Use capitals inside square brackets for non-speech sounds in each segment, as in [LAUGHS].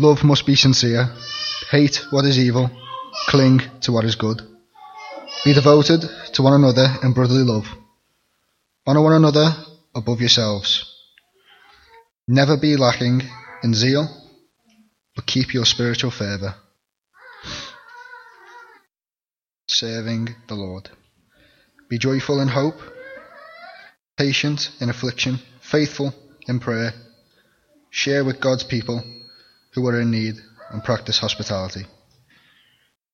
Love must be sincere. Hate what is evil. Cling to what is good. Be devoted to one another in brotherly love. Honour one another above yourselves. Never be lacking in zeal, but keep your spiritual fervour. Serving the Lord. Be joyful in hope, patient in affliction, faithful in prayer. Share with God's people who are in need and practice hospitality.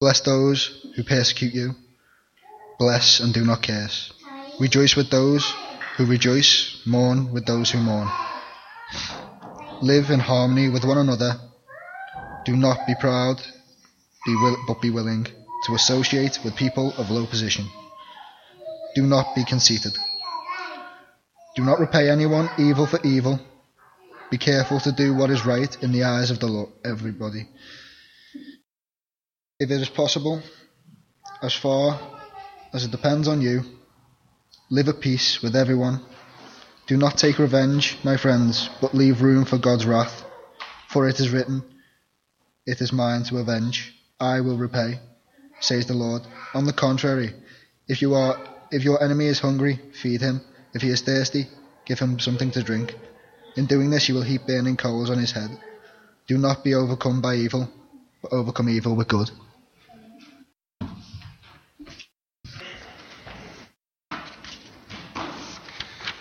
Bless those who persecute you. Bless and do not curse. Rejoice with those who rejoice. Mourn with those who mourn. Live in harmony with one another. Do not be proud, be will, but be willing to associate with people of low position. Do not be conceited. Do not repay anyone evil for evil. Be careful to do what is right in the eyes of the Lord, everybody. If it is possible, as far as it depends on you, live at peace with everyone. Do not take revenge, my friends, but leave room for God's wrath. For it is written, It is mine to avenge, I will repay, says the Lord. On the contrary, if you are if your enemy is hungry, feed him. If he is thirsty, give him something to drink. In doing this, you will heap burning coals on his head. Do not be overcome by evil, but overcome evil with good.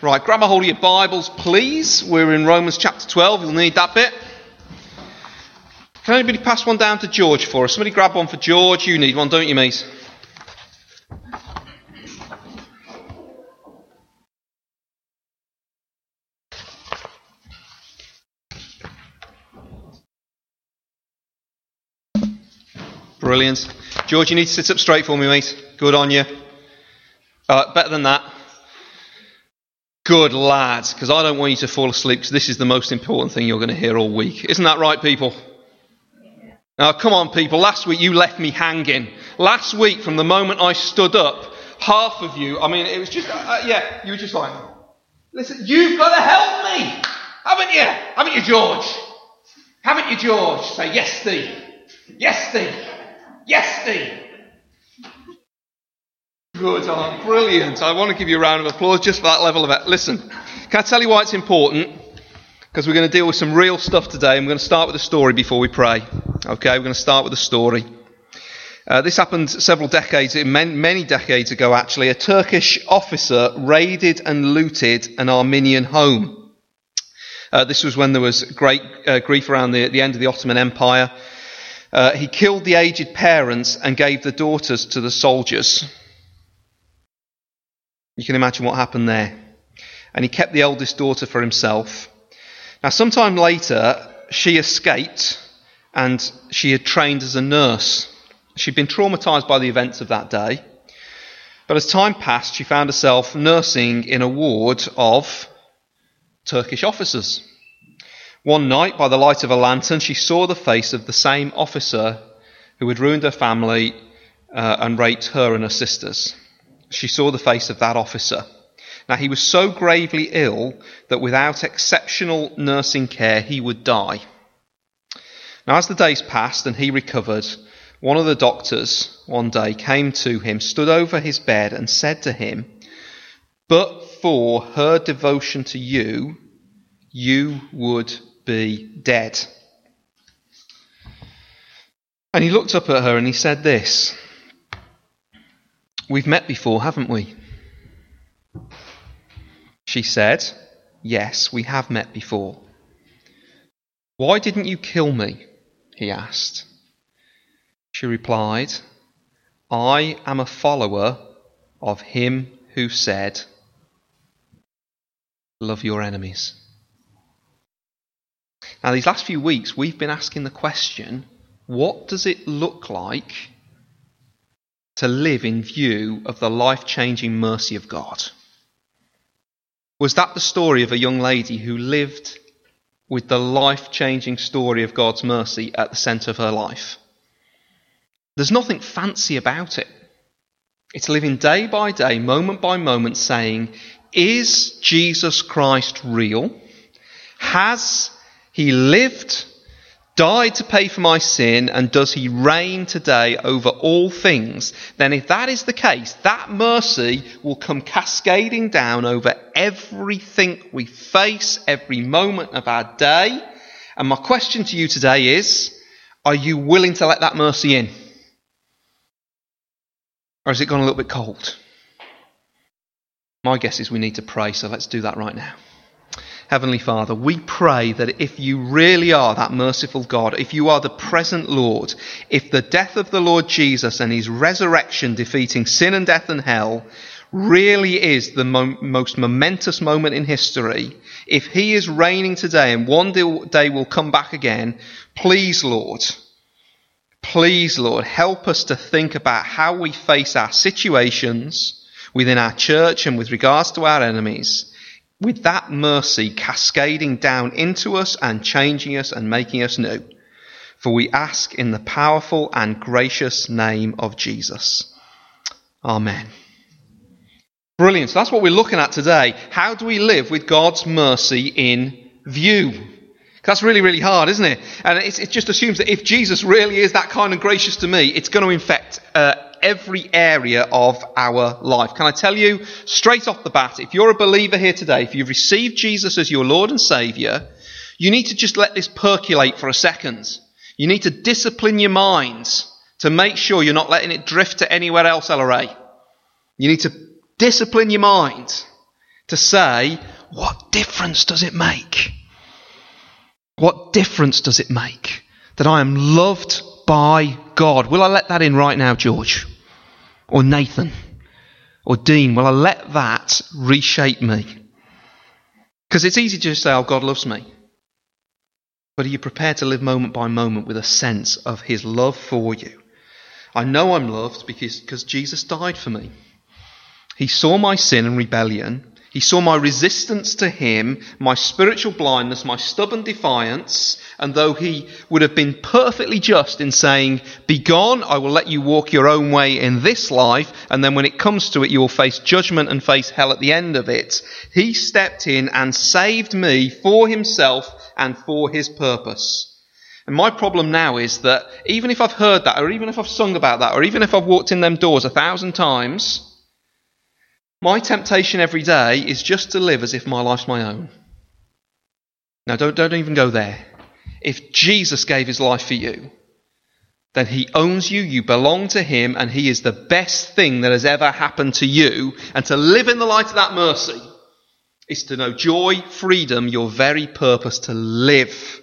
Right, grab a hold of your Bibles, please. We're in Romans chapter 12. You'll need that bit. Can anybody pass one down to George for us? Somebody grab one for George. You need one, don't you, mate? Brilliant. George, you need to sit up straight for me, mate. Good on you. Uh, better than that. Good lads, because I don't want you to fall asleep, because this is the most important thing you're going to hear all week. Isn't that right, people? Now, come on, people. Last week you left me hanging. Last week, from the moment I stood up, half of you, I mean, it was just, uh, uh yeah, you were just like, listen, you've got to help me, haven't you? Haven't you, George? Haven't you, George? Say, yes, Steve. Yes, Steve. Yes, Steve. Good, oh, brilliant. I want to give you a round of applause just for that level of it. Listen, can I tell you why it's important? Because we're going to deal with some real stuff today, and we're going to start with a story before we pray. Okay, we're going to start with a story. Uh, this happened several decades, many, many decades ago actually. A Turkish officer raided and looted an Armenian home. Uh, this was when there was great uh, grief around the, the, end of the Ottoman Empire. Uh, he killed the aged parents and gave the daughters to the soldiers. You can imagine what happened there. And he kept the eldest daughter for himself. Now, sometime later, she escaped and she had trained as a nurse. She'd been traumatized by the events of that day. But as time passed, she found herself nursing in a ward of Turkish officers. One night, by the light of a lantern, she saw the face of the same officer who had ruined her family uh, and raped her and her sisters. She saw the face of that officer. Now, he was so gravely ill that without exceptional nursing care, he would die. Now, as the days passed and he recovered, one of the doctors one day came to him, stood over his bed, and said to him, But for her devotion to you, you would be dead. And he looked up at her and he said this We've met before, haven't we? She said, Yes, we have met before. Why didn't you kill me? he asked. She replied, I am a follower of him who said, Love your enemies. Now, these last few weeks, we've been asking the question what does it look like to live in view of the life changing mercy of God? Was that the story of a young lady who lived with the life changing story of God's mercy at the centre of her life? There's nothing fancy about it. It's living day by day, moment by moment, saying, Is Jesus Christ real? Has he lived, died to pay for my sin, and does he reign today over all things, then if that is the case, that mercy will come cascading down over everything we face, every moment of our day. And my question to you today is, are you willing to let that mercy in? Or has it gone a little bit cold? My guess is we need to pray, so let's do that right now. Heavenly Father, we pray that if you really are that merciful God, if you are the present Lord, if the death of the Lord Jesus and his resurrection defeating sin and death and hell really is the mo- most momentous moment in history, if he is reigning today and one day will come back again, please, Lord, please, Lord, help us to think about how we face our situations within our church and with regards to our enemies with that mercy cascading down into us and changing us and making us new. For we ask in the powerful and gracious name of Jesus. Amen. Brilliant. So that's what we're looking at today. How do we live with God's mercy in view? That's really, really hard, isn't it? And it just assumes that if Jesus really is that kind and gracious to me, it's going to infect uh, every area of our life. Can I tell you straight off the bat, if you're a believer here today, if you've received Jesus as your Lord and Saviour, you need to just let this percolate for a second. You need to discipline your minds to make sure you're not letting it drift to anywhere else, LRA. You need to discipline your mind to say, what difference does it make? What difference does it make that I am loved by God? Will I let that in right now, George? Or Nathan or Dean? Will I let that reshape me? Because it's easy to say, oh, God loves me. But are you prepared to live moment by moment with a sense of his love for you? I know I'm loved because, because Jesus died for me. He saw my sin and rebellion. He saw my resistance to him, my spiritual blindness, my stubborn defiance, and though he would have been perfectly just in saying, Begone, I will let you walk your own way in this life, and then when it comes to it, you will face judgment and face hell at the end of it, he stepped in and saved me for himself and for his purpose. And my problem now is that even if I've heard that, or even if I've sung about that, or even if I've walked in them doors a thousand times, my temptation every day is just to live as if my life's my own. Now, don't, don't even go there. If Jesus gave his life for you, then he owns you, you belong to him, and he is the best thing that has ever happened to you. And to live in the light of that mercy is to know joy, freedom, your very purpose to live.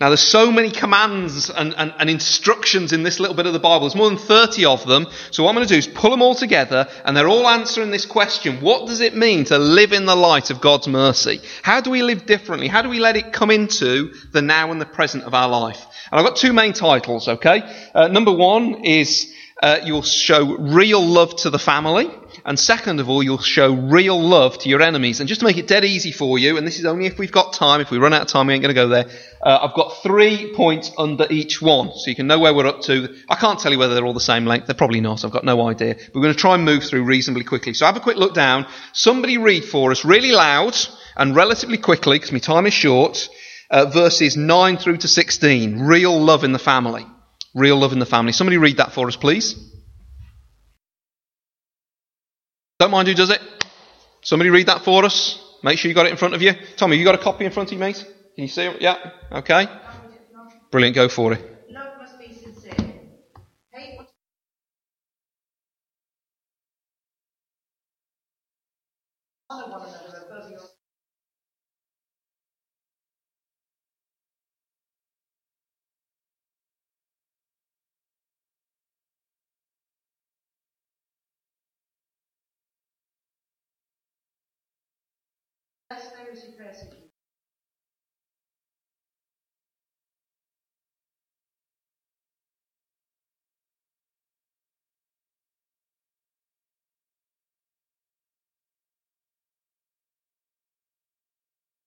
Now, there's so many commands and, and, and, instructions in this little bit of the Bible. There's more than 30 of them. So, what I'm going to do is pull them all together, and they're all answering this question What does it mean to live in the light of God's mercy? How do we live differently? How do we let it come into the now and the present of our life? And I've got two main titles, okay? Uh, number one is uh, you'll show real love to the family. And second of all, you'll show real love to your enemies. And just to make it dead easy for you, and this is only if we've got time, if we run out of time, we ain't going to go there. Uh, I've got three points under each one, so you can know where we're up to. I can't tell you whether they're all the same length. They're probably not. I've got no idea. But we're going to try and move through reasonably quickly. So have a quick look down. Somebody read for us really loud and relatively quickly, because my time is short, uh, verses 9 through to 16. Real love in the family. Real love in the family. Somebody read that for us, please. Don't mind who does it. Somebody read that for us. Make sure you got it in front of you. Tommy, you got a copy in front of you, mate? Can you see it? Yeah? Okay. Brilliant. Go for it. Yes, there is a present.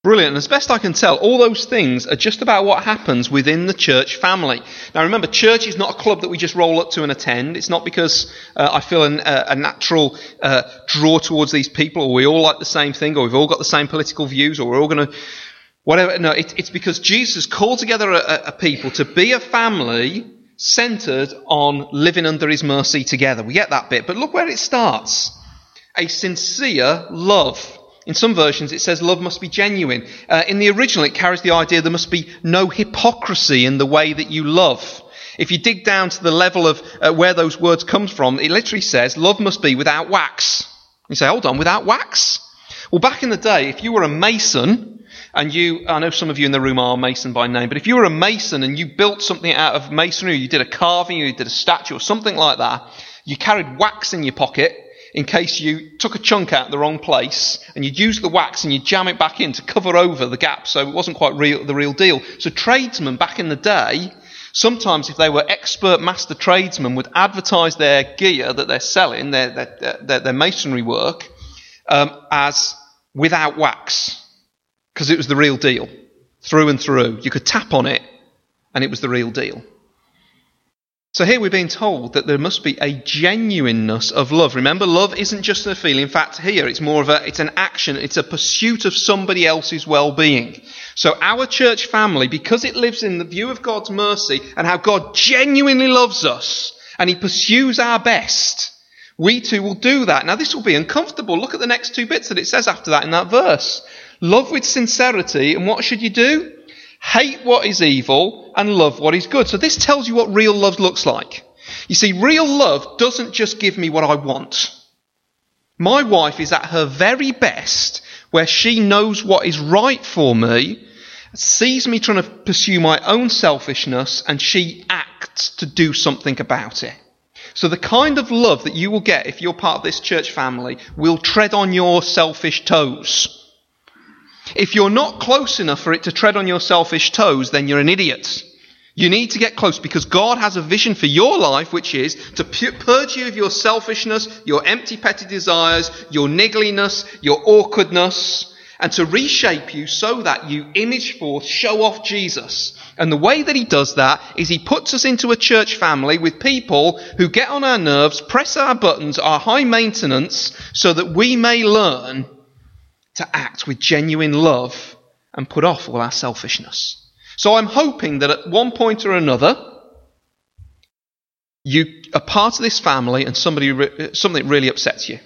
Brilliant. And as best I can tell, all those things are just about what happens within the church family. Now remember, church is not a club that we just roll up to and attend. It's not because uh, I feel an, uh, a natural uh, draw towards these people or we all like the same thing or we've all got the same political views or we're all going to whatever. No, it, it's because Jesus called together a, a people to be a family centered on living under his mercy together. We get that bit. But look where it starts. A sincere love. In some versions, it says love must be genuine. Uh, in the original, it carries the idea there must be no hypocrisy in the way that you love. If you dig down to the level of uh, where those words come from, it literally says love must be without wax. You say, hold on, without wax? Well, back in the day, if you were a mason, and you, I know some of you in the room are mason by name, but if you were a mason and you built something out of masonry, you did a carving, you did a statue or something like that, you carried wax in your pocket in case you took a chunk out the wrong place and you'd use the wax and you'd jam it back in to cover over the gap so it wasn't quite real, the real deal. So tradesmen back in the day, sometimes if they were expert master tradesmen, would advertise their gear that they're selling, their, their, their, their masonry work, um, as without wax because it was the real deal through and through. You could tap on it and it was the real deal. So here we're being told that there must be a genuineness of love. Remember, love isn't just a feeling. In fact, here it's more of a, it's an action. It's a pursuit of somebody else's well-being. So our church family, because it lives in the view of God's mercy and how God genuinely loves us and He pursues our best, we too will do that. Now, this will be uncomfortable. Look at the next two bits that it says after that in that verse. Love with sincerity, and what should you do? Hate what is evil and love what is good. So this tells you what real love looks like. You see, real love doesn't just give me what I want. My wife is at her very best where she knows what is right for me, sees me trying to pursue my own selfishness, and she acts to do something about it. So the kind of love that you will get if you're part of this church family will tread on your selfish toes. If you're not close enough for it to tread on your selfish toes, then you're an idiot. You need to get close because God has a vision for your life, which is to purge you of your selfishness, your empty, petty desires, your niggliness, your awkwardness, and to reshape you so that you image forth, show off Jesus. And the way that he does that is he puts us into a church family with people who get on our nerves, press our buttons, are high maintenance, so that we may learn to act with genuine love and put off all our selfishness. So I'm hoping that at one point or another, you are part of this family and somebody, something really upsets you.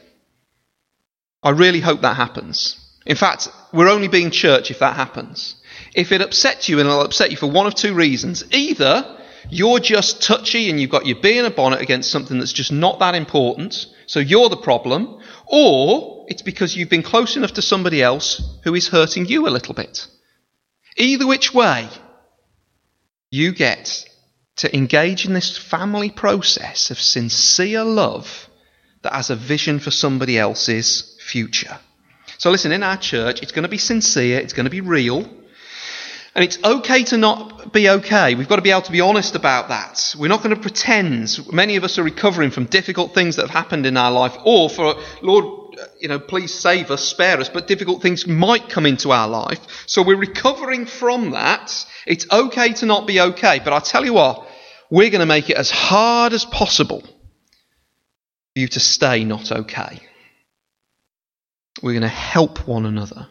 I really hope that happens. In fact, we're only being church if that happens. If it upsets you, and it'll upset you for one of two reasons. Either you're just touchy and you've got your bee in a bonnet against something that's just not that important, so you're the problem, or it's because you've been close enough to somebody else who is hurting you a little bit. Either which way, you get to engage in this family process of sincere love that has a vision for somebody else's future. So listen, in our church, it's going to be sincere, it's going to be real. And it's okay to not be okay. We've got to be able to be honest about that. We're not going to pretend. Many of us are recovering from difficult things that have happened in our life, or for, Lord, you know, please save us, spare us, but difficult things might come into our life. So we're recovering from that. It's okay to not be okay. But I tell you what, we're going to make it as hard as possible for you to stay not okay. We're going to help one another.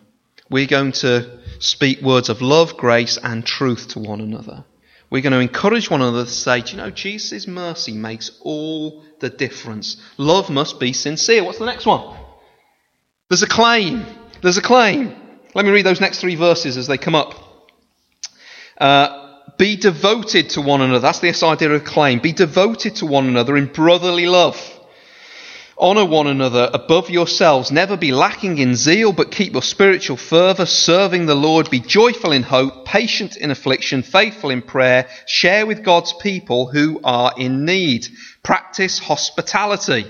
We're going to speak words of love, grace, and truth to one another. We're going to encourage one another to say, Do you know, Jesus' mercy makes all the difference. Love must be sincere. What's the next one? There's a claim. There's a claim. Let me read those next three verses as they come up. Uh, be devoted to one another. That's this idea of claim. Be devoted to one another in brotherly love. Honour one another above yourselves. Never be lacking in zeal, but keep your spiritual fervour, serving the Lord. Be joyful in hope, patient in affliction, faithful in prayer. Share with God's people who are in need. Practice hospitality.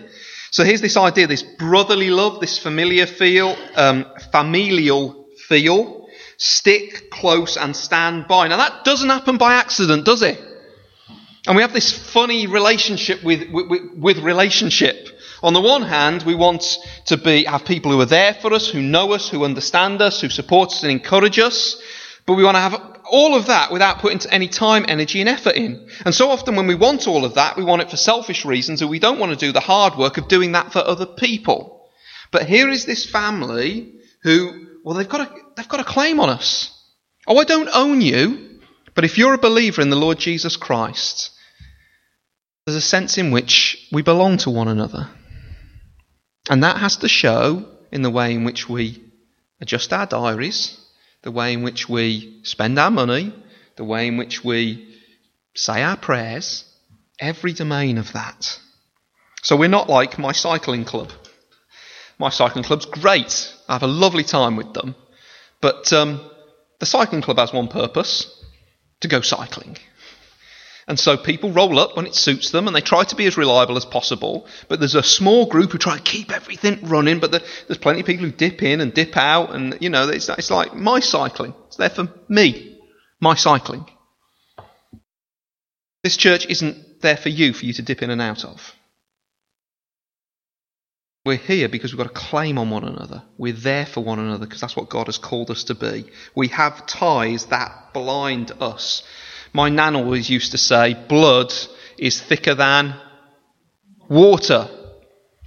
So here's this idea, this brotherly love, this familiar feel, um, familial feel. Stick close and stand by. Now that doesn't happen by accident, does it? And we have this funny relationship with, with, with relationship. On the one hand, we want to be, have people who are there for us, who know us, who understand us, who support us and encourage us. But we want to have all of that without putting any time, energy, and effort in. And so often when we want all of that, we want it for selfish reasons, and we don't want to do the hard work of doing that for other people. But here is this family who, well, they've got a, they've got a claim on us. Oh, I don't own you. But if you're a believer in the Lord Jesus Christ, there's a sense in which we belong to one another. And that has to show in the way in which we adjust our diaries, the way in which we spend our money, the way in which we say our prayers, every domain of that. So we're not like my cycling club. My cycling club's great. I have a lovely time with them. But um, the cycling club has one purpose to go cycling. And so people roll up when it suits them and they try to be as reliable as possible. But there's a small group who try to keep everything running. But there's plenty of people who dip in and dip out. And, you know, it's, it's like my cycling. It's there for me. My cycling. This church isn't there for you, for you to dip in and out of. We're here because we've got a claim on one another. We're there for one another because that's what God has called us to be. We have ties that blind us. My nan always used to say, blood is thicker than water.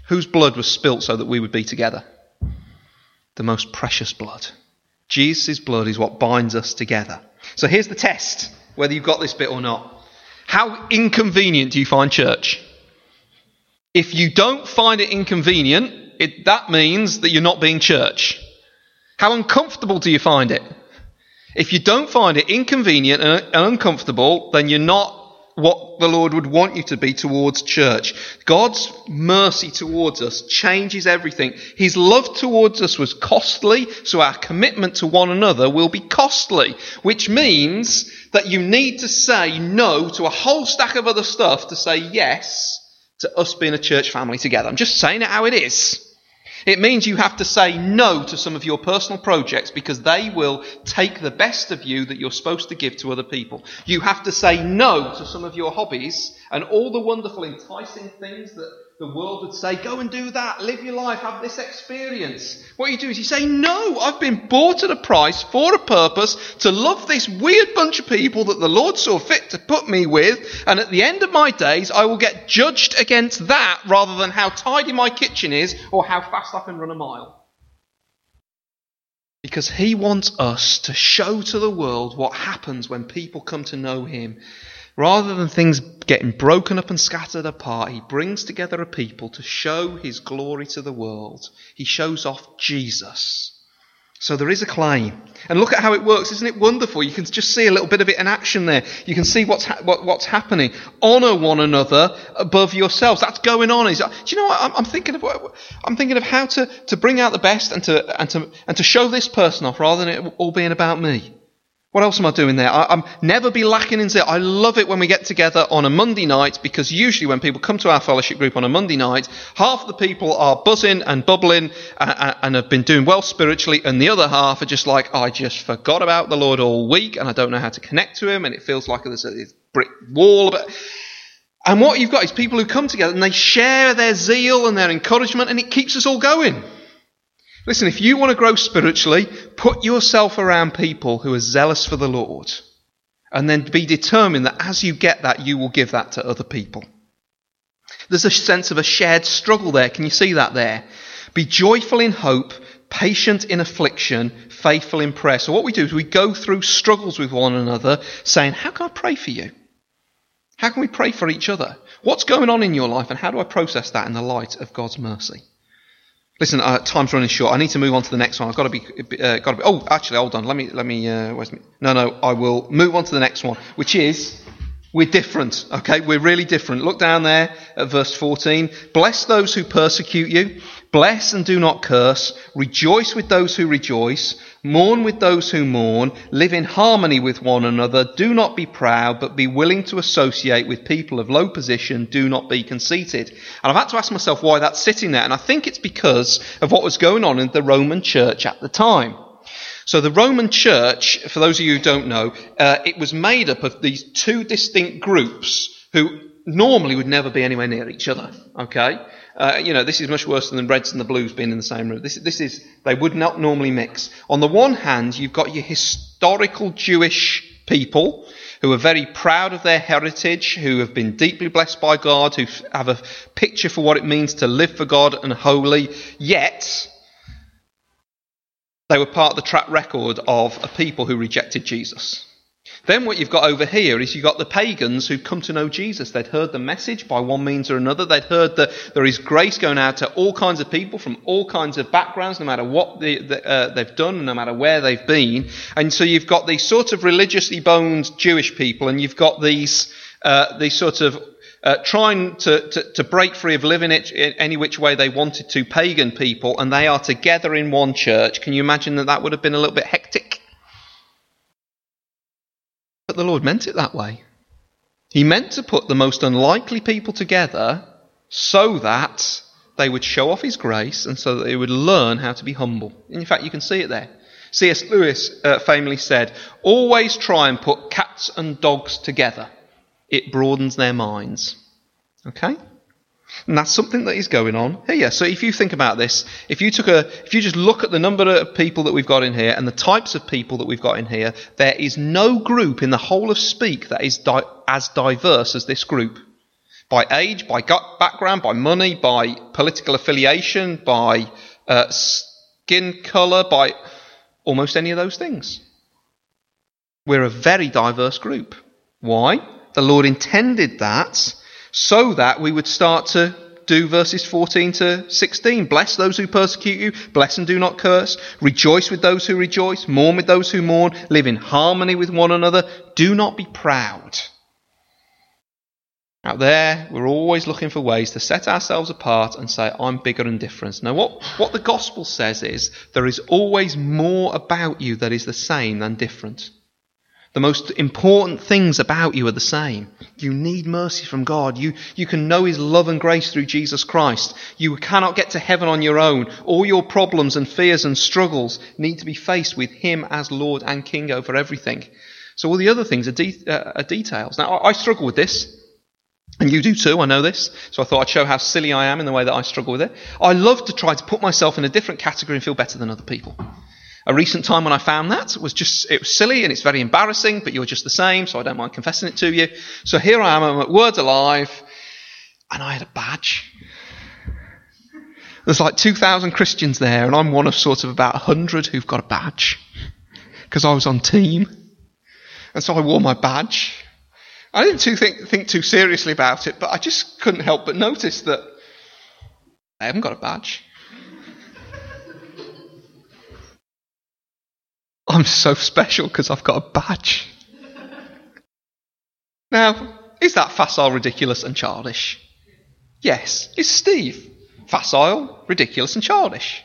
Whose blood was spilt so that we would be together? The most precious blood. Jesus' blood is what binds us together. So here's the test, whether you've got this bit or not. How inconvenient do you find church? If you don't find it inconvenient, it, that means that you're not being church. How uncomfortable do you find it? If you don't find it inconvenient and, uncomfortable, then you're not what the Lord would want you to be towards church. God's mercy towards us changes everything. His love towards us was costly, so our commitment to one another will be costly, which means that you need to say no to a whole stack of other stuff to say yes to us being a church family together. I'm just saying it how it is. It means you have to say no to some of your personal projects because they will take the best of you that you're supposed to give to other people. You have to say no to some of your hobbies and all the wonderful, enticing things that the world would say, go and do that, live your life, have this experience. What you do is you say, no, I've been bought at a price for a purpose to love this weird bunch of people that the Lord saw fit to put me with, and at the end of my days, I will get judged against that rather than how tidy my kitchen is or how fast I can run a mile. Because he wants us to show to the world what happens when people come to know him Rather than things getting broken up and scattered apart, he brings together a people to show his glory to the world. He shows off Jesus. So there is a claim. And look at how it works. Isn't it wonderful? You can just see a little bit of it in action there. You can see what's, ha- what, what's happening. Honour one another above yourselves. That's going on. Is, do you know what? I'm, I'm, thinking of, I'm thinking of how to, to bring out the best and to, and, to, and to show this person off rather than it all being about me. What else am I doing there? I, am never be lacking in zeal. I love it when we get together on a Monday night because usually when people come to our fellowship group on a Monday night, half the people are buzzing and bubbling and, and have been doing well spiritually, and the other half are just like, I just forgot about the Lord all week and I don't know how to connect to Him, and it feels like there's a brick wall. But, and what you've got is people who come together and they share their zeal and their encouragement, and it keeps us all going. Listen, if you want to grow spiritually, put yourself around people who are zealous for the Lord. And then be determined that as you get that, you will give that to other people. There's a sense of a shared struggle there. Can you see that there? Be joyful in hope, patient in affliction, faithful in prayer. So what we do is we go through struggles with one another, saying, How can I pray for you? How can we pray for each other? What's going on in your life, and how do I process that in the light of God's mercy? Listen, uh, time's running short. I need to move on to the next one. I've got to be, uh, got to be. Oh, actually, hold on. Let me, let me. Uh, where's me? No, no. I will move on to the next one, which is we're different. Okay, we're really different. Look down there at verse 14. Bless those who persecute you. Bless and do not curse. Rejoice with those who rejoice. Mourn with those who mourn. Live in harmony with one another. Do not be proud, but be willing to associate with people of low position. Do not be conceited. And I've had to ask myself why that's sitting there. And I think it's because of what was going on in the Roman church at the time. So the Roman church, for those of you who don't know, uh, it was made up of these two distinct groups who normally would never be anywhere near each other. Okay? Uh, you know, this is much worse than the Reds and the Blues being in the same room. This, this is, they would not normally mix. On the one hand, you've got your historical Jewish people who are very proud of their heritage, who have been deeply blessed by God, who have a picture for what it means to live for God and holy, yet They were part of the track record of a people who rejected Jesus. Then what you've got over here is you've got the pagans who've come to know Jesus. They'd heard the message by one means or another. They'd heard that there is grace going out to all kinds of people from all kinds of backgrounds, no matter what the, the, uh, they've done, no matter where they've been. And so you've got these sort of religiously boned Jewish people, and you've got these, uh, these sort of uh, trying to, to, to, break free of living it any which way they wanted to, pagan people, and they are together in one church. Can you imagine that that would have been a little bit hectic? But the Lord meant it that way. He meant to put the most unlikely people together so that they would show off His grace and so that they would learn how to be humble. In fact, you can see it there. C.S. Lewis uh, famously said, Always try and put cats and dogs together it broadens their minds. Okay? And that's something that is going on here. So if you think about this, if you took a, if you just look at the number of people that we've got in here and the types of people that we've got in here, there is no group in the whole of Speke that is di- as diverse as this group. By age, by gut background, by money, by political affiliation, by uh, skin colour, by almost any of those things. We're a very diverse group. Why? The Lord intended that so that we would start to do verses 14 to 16. Bless those who persecute you, bless and do not curse. Rejoice with those who rejoice, mourn with those who mourn, live in harmony with one another. Do not be proud. Out there, we're always looking for ways to set ourselves apart and say, I'm bigger and different. Now, what, what the gospel says is there is always more about you that is the same than different. The most important things about you are the same. You need mercy from God. You, you can know His love and grace through Jesus Christ. You cannot get to heaven on your own. All your problems and fears and struggles need to be faced with Him as Lord and King over everything. So all the other things are, de- uh, are details. Now, I, I struggle with this. And you do too, I know this. So I thought I'd show how silly I am in the way that I struggle with it. I love to try to put myself in a different category and feel better than other people. A recent time when I found that was just, it was silly and it's very embarrassing, but you're just the same, so I don't mind confessing it to you. So here I am, I'm at Words Alive, and I had a badge. There's like 2,000 Christians there, and I'm one of sort of about 100 who've got a badge. Because I was on team. And so I wore my badge. I didn't too think, think too seriously about it, but I just couldn't help but notice that I haven't got a badge. I'm so special because I've got a badge. now, is that facile, ridiculous, and childish? Yes. Is Steve facile, ridiculous, and childish?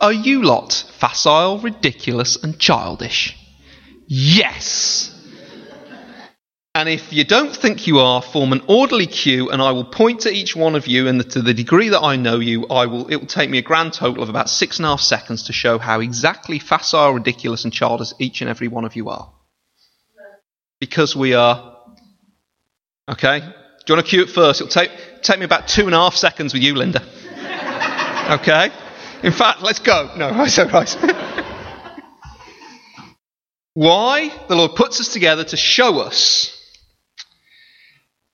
Are you lot facile, ridiculous, and childish? Yes. And if you don't think you are, form an orderly queue, and I will point to each one of you, and to the degree that I know you, I will. It will take me a grand total of about six and a half seconds to show how exactly facile, ridiculous, and childish each and every one of you are. Because we are. Okay. Do you want to queue it first? It'll take take me about two and a half seconds with you, Linda. [LAUGHS] Okay. In fact, let's go. No, [LAUGHS] right, right. [LAUGHS] Why? The Lord puts us together to show us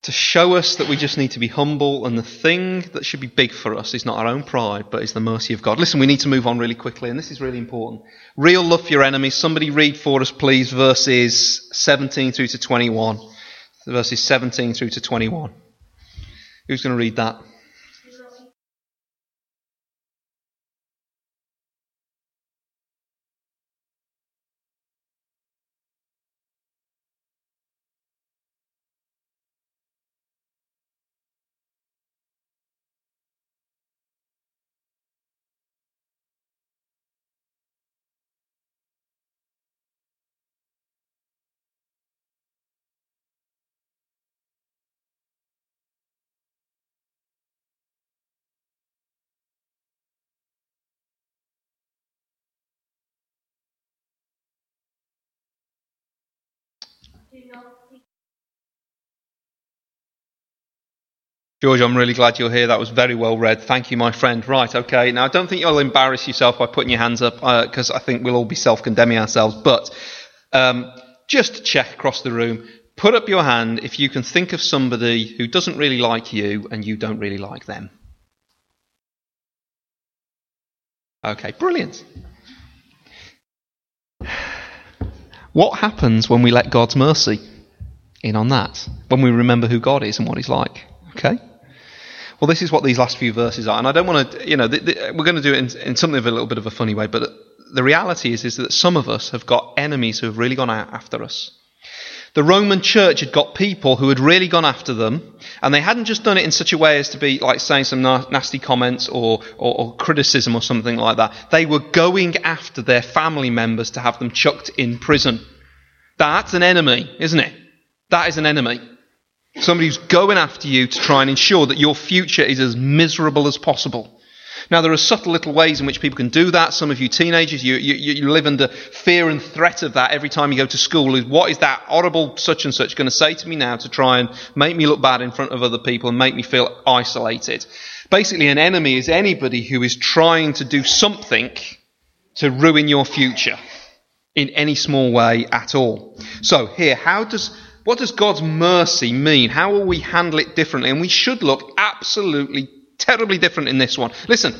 to show us that we just need to be humble and the thing that should be big for us is not our own pride but is the mercy of God. Listen, we need to move on really quickly and this is really important. Real love for your enemies. Somebody read for us please verses 17 through to 21. Verses 17 through to 21. Who's going to read that? George, I'm really glad you're here. That was very well read. Thank you, my friend. Right, okay. Now, I don't think you'll embarrass yourself by putting your hands up because uh, I think we'll all be self condemning ourselves. But um, just check across the room. Put up your hand if you can think of somebody who doesn't really like you and you don't really like them. Okay, brilliant. What happens when we let God's mercy in on that? When we remember who God is and what He's like? Okay? Well, this is what these last few verses are. And I don't want to, you know, we're going to do it in, in something of a little bit of a funny way, but the reality is, is that some of us have got enemies who have really gone out after us. The Roman church had got people who had really gone after them, and they hadn't just done it in such a way as to be like saying some na- nasty comments or, or, or criticism or something like that. They were going after their family members to have them chucked in prison. That's an enemy, isn't it? That is an enemy. Somebody who's going after you to try and ensure that your future is as miserable as possible. Now, there are subtle little ways in which people can do that. Some of you teenagers, you, you, you live under fear and threat of that every time you go to school. What is that horrible such and such going to say to me now to try and make me look bad in front of other people and make me feel isolated? Basically, an enemy is anybody who is trying to do something to ruin your future in any small way at all. So, here, how does what does God's mercy mean? How will we handle it differently? And we should look absolutely terribly different in this one. Listen,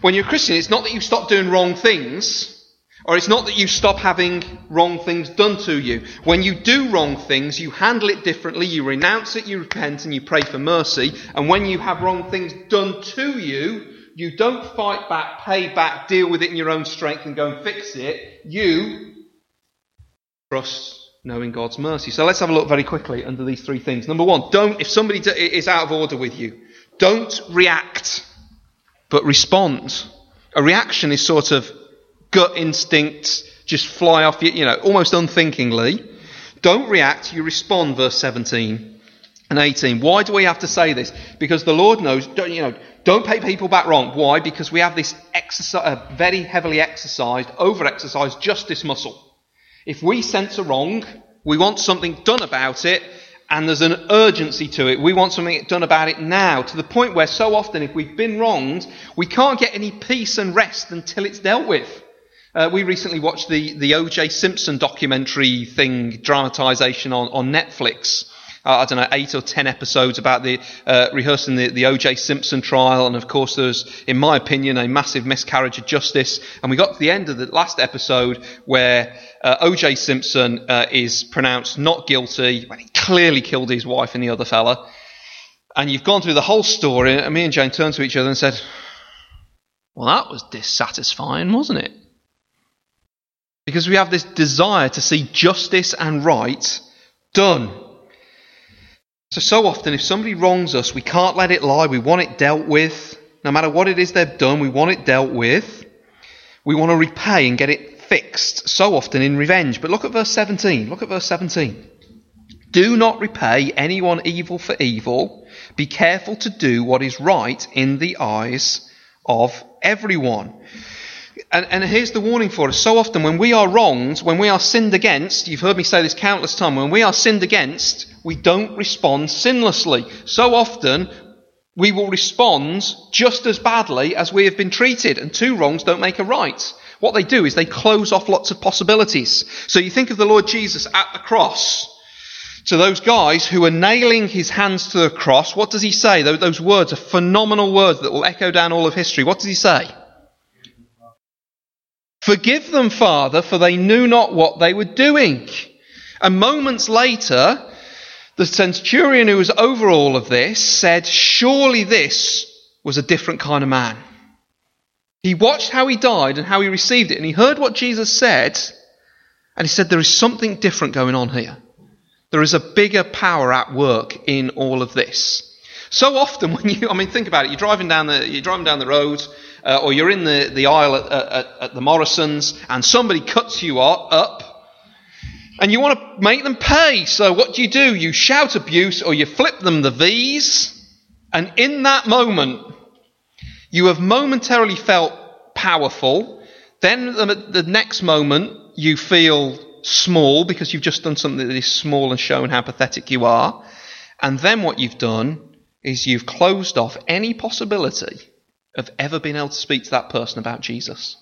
when you're a Christian, it's not that you stop doing wrong things, or it's not that you stop having wrong things done to you. When you do wrong things, you handle it differently, you renounce it, you repent, and you pray for mercy. And when you have wrong things done to you, you don't fight back, pay back, deal with it in your own strength and go and fix it. You trust knowing God's mercy. So let's have a look very quickly under these three things. Number one, don't, if somebody is out of order with you, don't react, but respond. A reaction is sort of gut instinct, just fly off, you you know, almost unthinkingly. Don't react, you respond, verse 17 and 18. Why do we have to say this? Because the Lord knows, don't, you know, don't pay people back wrong. Why? Because we have this exercise, very heavily exercised, over exercised justice muscle. If we sense a wrong, we want something done about it, and there's an urgency to it. We want something done about it now, to the point where so often, if we've been wronged, we can't get any peace and rest until it's dealt with. Uh, we recently watched the, the O.J. Simpson documentary thing, dramatisation on, on Netflix uh, I don't know, eight or ten episodes about the uh, rehearsing the, the O.J. Simpson trial, and of course there's, in my opinion, a massive miscarriage of justice. And we got to the end of the last episode where uh, O.J. Simpson uh, is pronounced not guilty when he clearly killed his wife and the other fella. And you've gone through the whole story, and me and Jane turned to each other and said, "Well, that was dissatisfying, wasn't it?" Because we have this desire to see justice and right done. So, so often, if somebody wrongs us, we can't let it lie. We want it dealt with. No matter what it is they've done, we want it dealt with. We want to repay and get it fixed, so often in revenge. But look at verse 17. Look at verse 17. Do not repay anyone evil for evil. Be careful to do what is right in the eyes of everyone. And, and, here's the warning for us. So often, when we are wronged, when we are sinned against, you've heard me say this countless times, when we are sinned against, we don't respond sinlessly. So often, we will respond just as badly as we have been treated, and two wrongs don't make a right. What they do is they close off lots of possibilities. So you think of the Lord Jesus at the cross. To those guys who are nailing his hands to the cross, what does he say? Those words are phenomenal words that will echo down all of history. What does he say? Forgive them, Father, for they knew not what they were doing. And moments later, the centurion who was over all of this said, Surely this was a different kind of man. He watched how he died and how he received it, and he heard what Jesus said, and he said, There is something different going on here. There is a bigger power at work in all of this. So often, when you, I mean, think about it. You're driving down the, you're driving down the road, uh, or you're in the, the aisle at, at, at the Morrisons and somebody cuts you up and you want to make them pay. So what do you do? You shout abuse or you flip them the V's. And in that moment, you have momentarily felt powerful. Then the, the next moment, you feel small because you've just done something that is small and shown how pathetic you are. And then what you've done is you've closed off any possibility of ever being able to speak to that person about Jesus.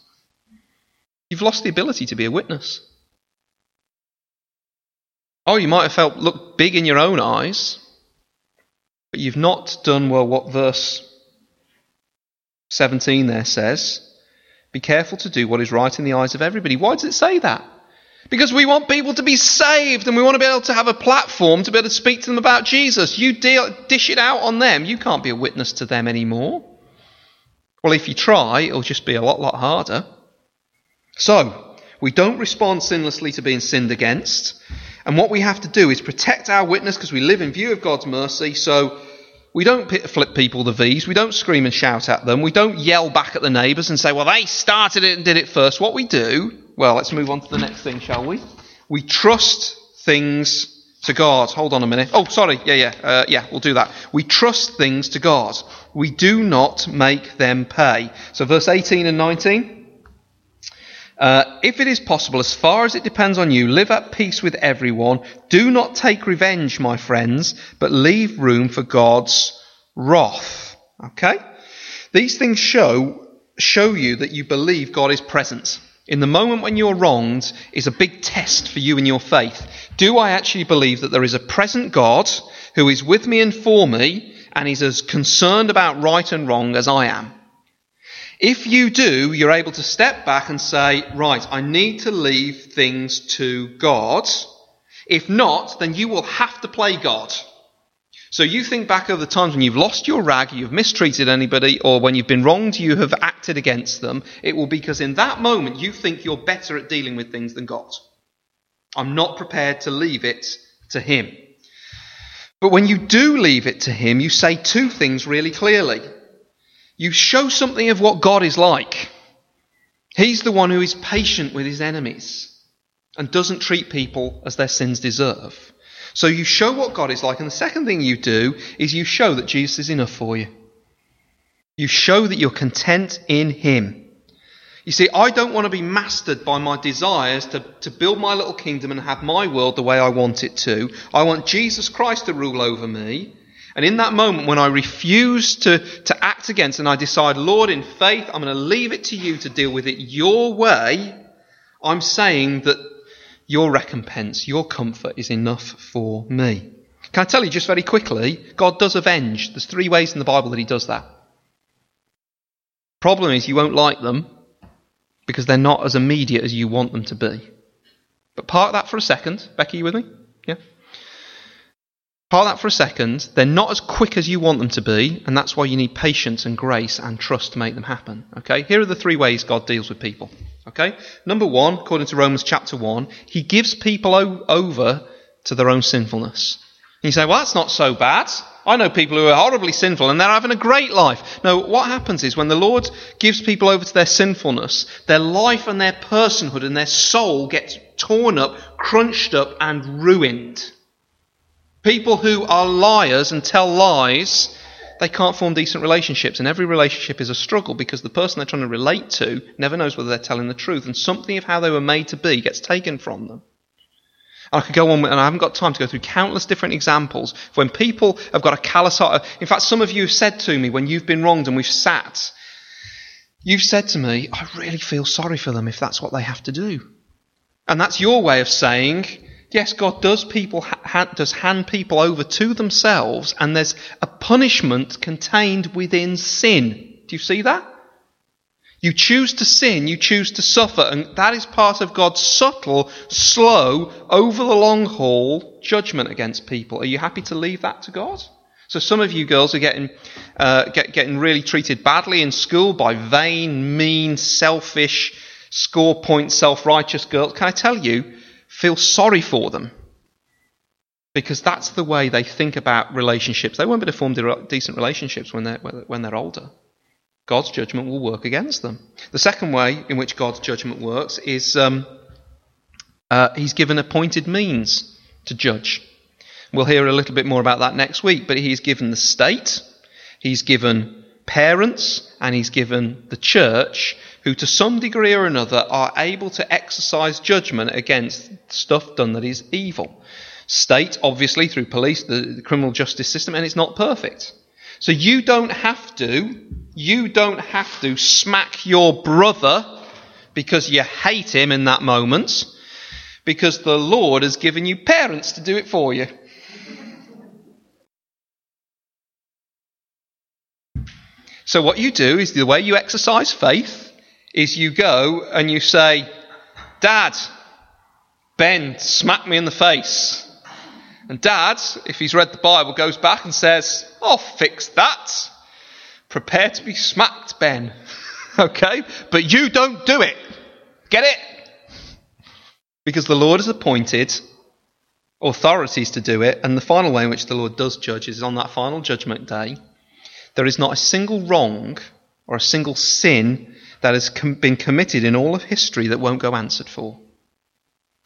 You've lost the ability to be a witness. Oh, you might have felt look big in your own eyes, but you've not done well what verse 17 there says. Be careful to do what is right in the eyes of everybody. Why does it say that? Because we want people to be saved and we want to be able to have a platform to be able to speak to them about Jesus. You deal, dish it out on them. You can't be a witness to them anymore. Well, if you try, it'll just be a lot, lot harder. So, we don't respond sinlessly to being sinned against. And what we have to do is protect our witness because we live in view of God's mercy. So, we don't flip people the V's. We don't scream and shout at them. We don't yell back at the neighbours and say, well, they started it and did it first. What we do, well, let's move on to the next thing, shall we? We trust things to God. Hold on a minute. Oh, sorry. Yeah, yeah, uh, yeah, we'll do that. We trust things to God. We do not make them pay. So, verse 18 and 19. Uh, if it is possible, as far as it depends on you, live at peace with everyone. Do not take revenge, my friends, but leave room for God's wrath. Okay? These things show, show you that you believe God is present. In the moment when you're wronged is a big test for you and your faith. Do I actually believe that there is a present God who is with me and for me and is as concerned about right and wrong as I am? If you do, you're able to step back and say, right, I need to leave things to God. If not, then you will have to play God. So you think back over the times when you've lost your rag, you've mistreated anybody, or when you've been wronged, you have acted against them. It will be because in that moment you think you're better at dealing with things than God. I'm not prepared to leave it to Him. But when you do leave it to Him, you say two things really clearly you show something of what God is like. He's the one who is patient with his enemies and doesn't treat people as their sins deserve. So you show what God is like. And the second thing you do is you show that Jesus is enough for you. You show that you're content in him. You see, I don't want to be mastered by my desires to, to build my little kingdom and have my world the way I want it to. I want Jesus Christ to rule over me. And in that moment, when I refuse to, to act against and I decide, Lord, in faith, I'm going to leave it to you to deal with it your way, I'm saying that your recompense, your comfort is enough for me. Can I tell you just very quickly? God does avenge. There's three ways in the Bible that He does that. Problem is, you won't like them because they're not as immediate as you want them to be. But park that for a second. Becky, you with me? Yeah? Park that for a second. They're not as quick as you want them to be, and that's why you need patience and grace and trust to make them happen. Okay? Here are the three ways God deals with people. Okay? Number one, according to Romans chapter 1, he gives people o- over to their own sinfulness. And you say, well, that's not so bad. I know people who are horribly sinful and they're having a great life. No, what happens is when the Lord gives people over to their sinfulness, their life and their personhood and their soul gets torn up, crunched up, and ruined. People who are liars and tell lies, they can't form decent relationships. And every relationship is a struggle because the person they're trying to relate to never knows whether they're telling the truth. And something of how they were made to be gets taken from them. I could go on, and I haven't got time to go through countless different examples when people have got a callous heart. In fact, some of you have said to me when you've been wronged and we've sat, you've said to me, I really feel sorry for them if that's what they have to do. And that's your way of saying, Yes, God does people ha- does hand people over to themselves, and there's a punishment contained within sin. Do you see that? You choose to sin, you choose to suffer, and that is part of God's subtle, slow, over the long haul judgment against people. Are you happy to leave that to God? So some of you girls are getting uh, get, getting really treated badly in school by vain, mean, selfish, score point, self-righteous girls. Can I tell you? Feel sorry for them because that's the way they think about relationships. They won't be able to form decent relationships when they're, when they're older. God's judgment will work against them. The second way in which God's judgment works is um, uh, He's given appointed means to judge. We'll hear a little bit more about that next week, but He's given the state, He's given parents, and He's given the church who, to some degree or another, are able to exercise judgment against stuff done that is evil. State, obviously, through police, the, the criminal justice system, and it's not perfect. So you don't have to, you don't have to smack your brother because you hate him in that moment, because the Lord has given you parents to do it for you. So what you do is the way you exercise faith is you go and you say, Dad, Ben smacked me in the face. And dad, if he's read the Bible, goes back and says, I'll fix that. Prepare to be smacked, Ben. [LAUGHS] okay? But you don't do it. Get it? Because the Lord has appointed authorities to do it, and the final way in which the Lord does judge is on that final judgment day. There is not a single wrong or a single sin that has com- been committed in all of history that won't go answered for.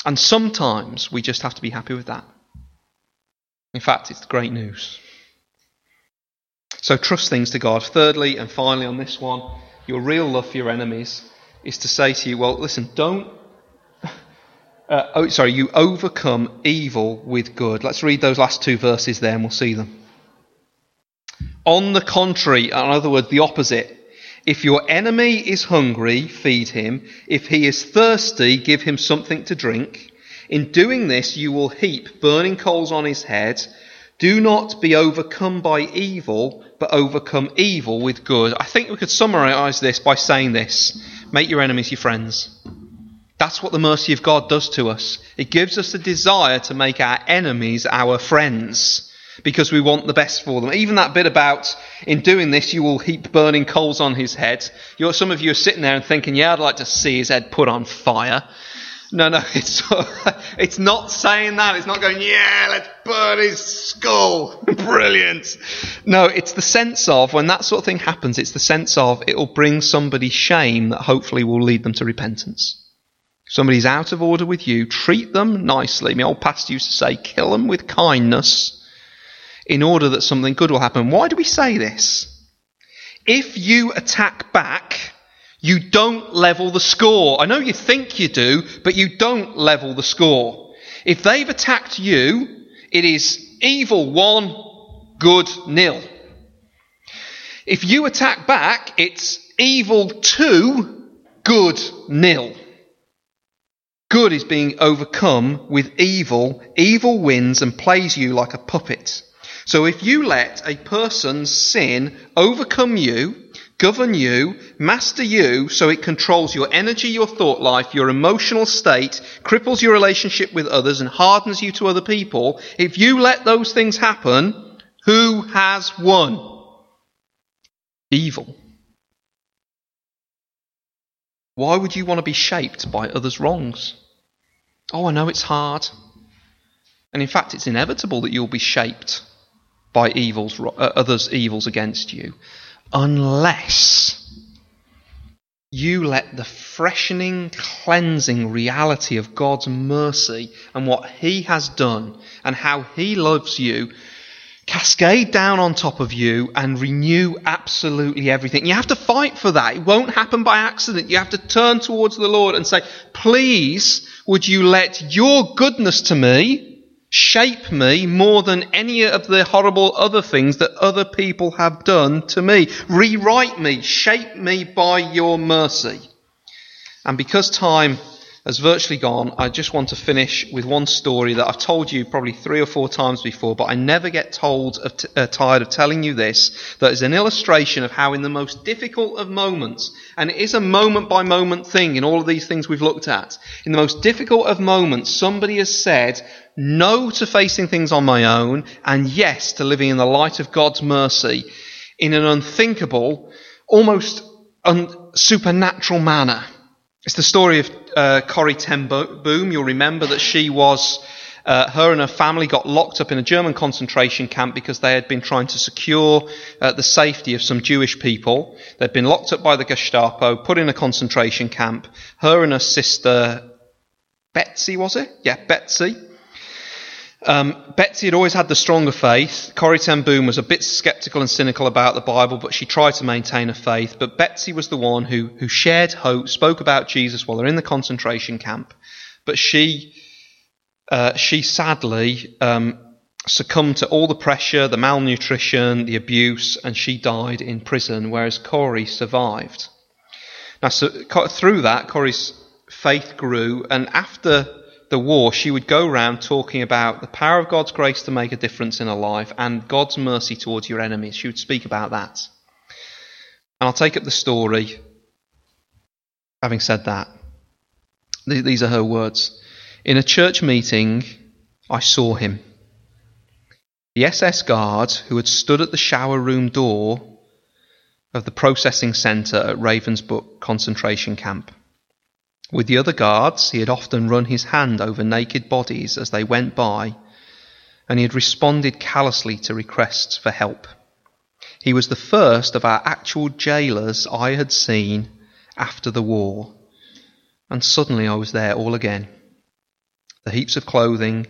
And sometimes we just have to be happy with that. In fact, it's great news. So trust things to God. Thirdly, and finally on this one, your real love for your enemies is to say to you, well, listen, don't. [LAUGHS] Uh, oh, sorry, you overcome evil with good. Let's read those last two verses there and we'll see them. On the contrary, in other words, the opposite. If your enemy is hungry, feed him. If he is thirsty, give him something to drink. In doing this, you will heap burning coals on his head. Do not be overcome by evil, but overcome evil with good. I think we could summarize this by saying this make your enemies your friends. That's what the mercy of God does to us. It gives us a desire to make our enemies our friends because we want the best for them. Even that bit about in doing this, you will heap burning coals on his head. You're, some of you are sitting there and thinking, yeah, I'd like to see his head put on fire. No, no, [LAUGHS] it's, it's not saying that. It's not going, yeah, let's burn his skull. [LAUGHS] Brilliant. No, it's the sense of, when that sort of thing happens, it's the sense of it will bring somebody shame that hopefully will lead them to repentance. Somebody's out of order with you, treat them nicely. My old pastor used to say, kill them with kindness in order that something good will happen. Why do we say this? If you attack back, you don't level the score. I know you think you do, but you don't level the score. If they've attacked you, it is evil one, good nil. If you attack back, it's evil two, good nil. Good is being overcome with evil. Evil wins and plays you like a puppet. So if you let a person's sin overcome you, govern you, master you, so it controls your energy, your thought life, your emotional state, cripples your relationship with others, and hardens you to other people, if you let those things happen, who has won? Evil. Why would you want to be shaped by others' wrongs? Oh, I know it's hard. And in fact, it's inevitable that you'll be shaped by evils, uh, others' evils against you, unless you let the freshening, cleansing reality of God's mercy and what He has done and how He loves you cascade down on top of you and renew absolutely everything. You have to fight for that. It won't happen by accident. You have to turn towards the Lord and say, please, would you let your goodness to me shape me more than any of the horrible other things that other people have done to me. Rewrite me, shape me by your mercy. And because time has virtually gone, I just want to finish with one story that I've told you probably three or four times before, but I never get told of t- uh, tired of telling you this. That is an illustration of how, in the most difficult of moments, and it is a moment by moment thing in all of these things we've looked at, in the most difficult of moments, somebody has said, no to facing things on my own, and yes to living in the light of God's mercy in an unthinkable, almost un- supernatural manner. It's the story of uh, Corrie ten Boom. You'll remember that she was, uh, her and her family got locked up in a German concentration camp because they had been trying to secure uh, the safety of some Jewish people. They'd been locked up by the Gestapo, put in a concentration camp. Her and her sister, Betsy, was it? Yeah, Betsy um, Betsy had always had the stronger faith. Corrie ten Boom was a bit sceptical and cynical about the Bible, but she tried to maintain her faith. But Betsy was the one who, who shared hope, spoke about Jesus while they're in the concentration camp. But she, uh, she sadly um, succumbed to all the pressure, the malnutrition, the abuse, and she died in prison, whereas Corrie survived. Now, so, through that, Corrie's faith grew, and after the war, she would go around talking about the power of God's grace to make a difference in a life and God's mercy towards your enemies. She would speak about that. And I'll take up the story. Having said that, these are her words. In a church meeting, I saw him. The SS guard who had stood at the shower room door of the processing centre at Ravensbrück concentration camp. With the other guards, he had often run his hand over naked bodies as they went by, and he had responded callously to requests for help. He was the first of our actual jailers I had seen after the war, and suddenly I was there all again. The heaps of clothing,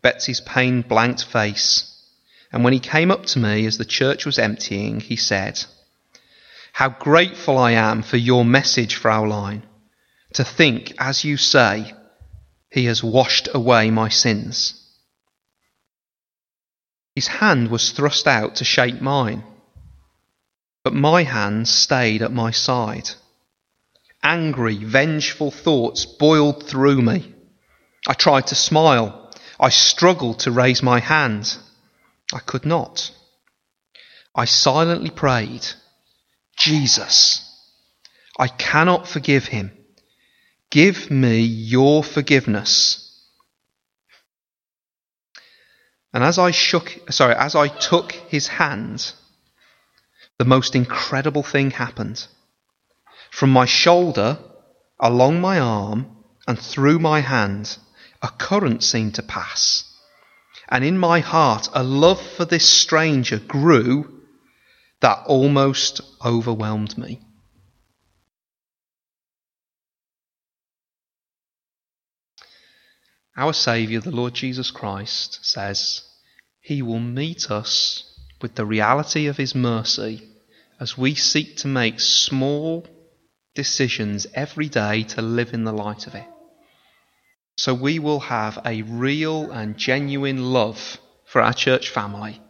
Betsy's pain blanked face, and when he came up to me as the church was emptying, he said, How grateful I am for your message, Fraulein to think, as you say, He has washed away my sins. His hand was thrust out to shake mine, but my hand stayed at my side. Angry, vengeful thoughts boiled through me. I tried to smile. I struggled to raise my hand. I could not. I silently prayed, Jesus, I cannot forgive him Give me your forgiveness. And as I shook, sorry, as I took his hand, the most incredible thing happened. From my shoulder, along my arm, and through my hand, a current seemed to pass. And in my heart, a love for this stranger grew that almost overwhelmed me. Our Saviour, the Lord Jesus Christ, says He will meet us with the reality of His mercy as we seek to make small decisions every day to live in the light of it. So we will have a real and genuine love for our church family,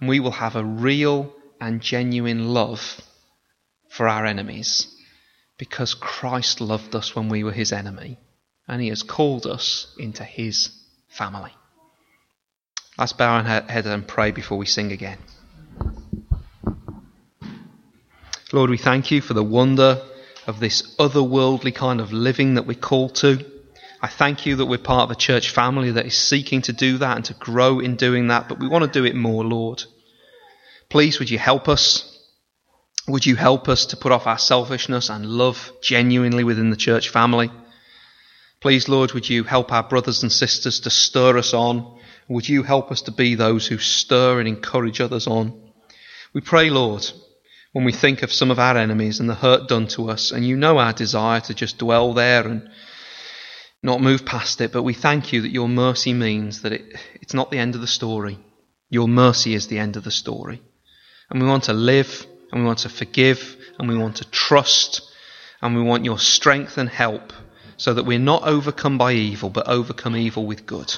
and we will have a real and genuine love for our enemies because Christ loved us when we were His enemy and He has called us into His family. Let's bow our head and pray before we sing again. Lord, we thank you for the wonder of this otherworldly kind of living that we're called to. I thank you that we're part of a church family that is seeking to do that and to grow in doing that, but we want to do it more, Lord. Please, would you help us? Would you help us to put off our selfishness and love genuinely within the church family? Please, Lord, would you help our brothers and sisters to stir us on? Would you help us to be those who stir and encourage others on? We pray, Lord, when we think of some of our enemies and the hurt done to us, and you know our desire to just dwell there and not move past it, but we thank you that your mercy means that it, it's not the end of the story. Your mercy is the end of the story. And we want to live, and we want to forgive, and we want to trust, and we want your strength and help so that we're not overcome by evil, but overcome evil with good.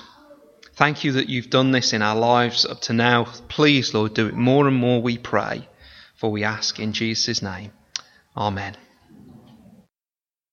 Thank you that you've done this in our lives up to now. Please, Lord, do it more and more, we pray, for we ask in Jesus' name. Amen.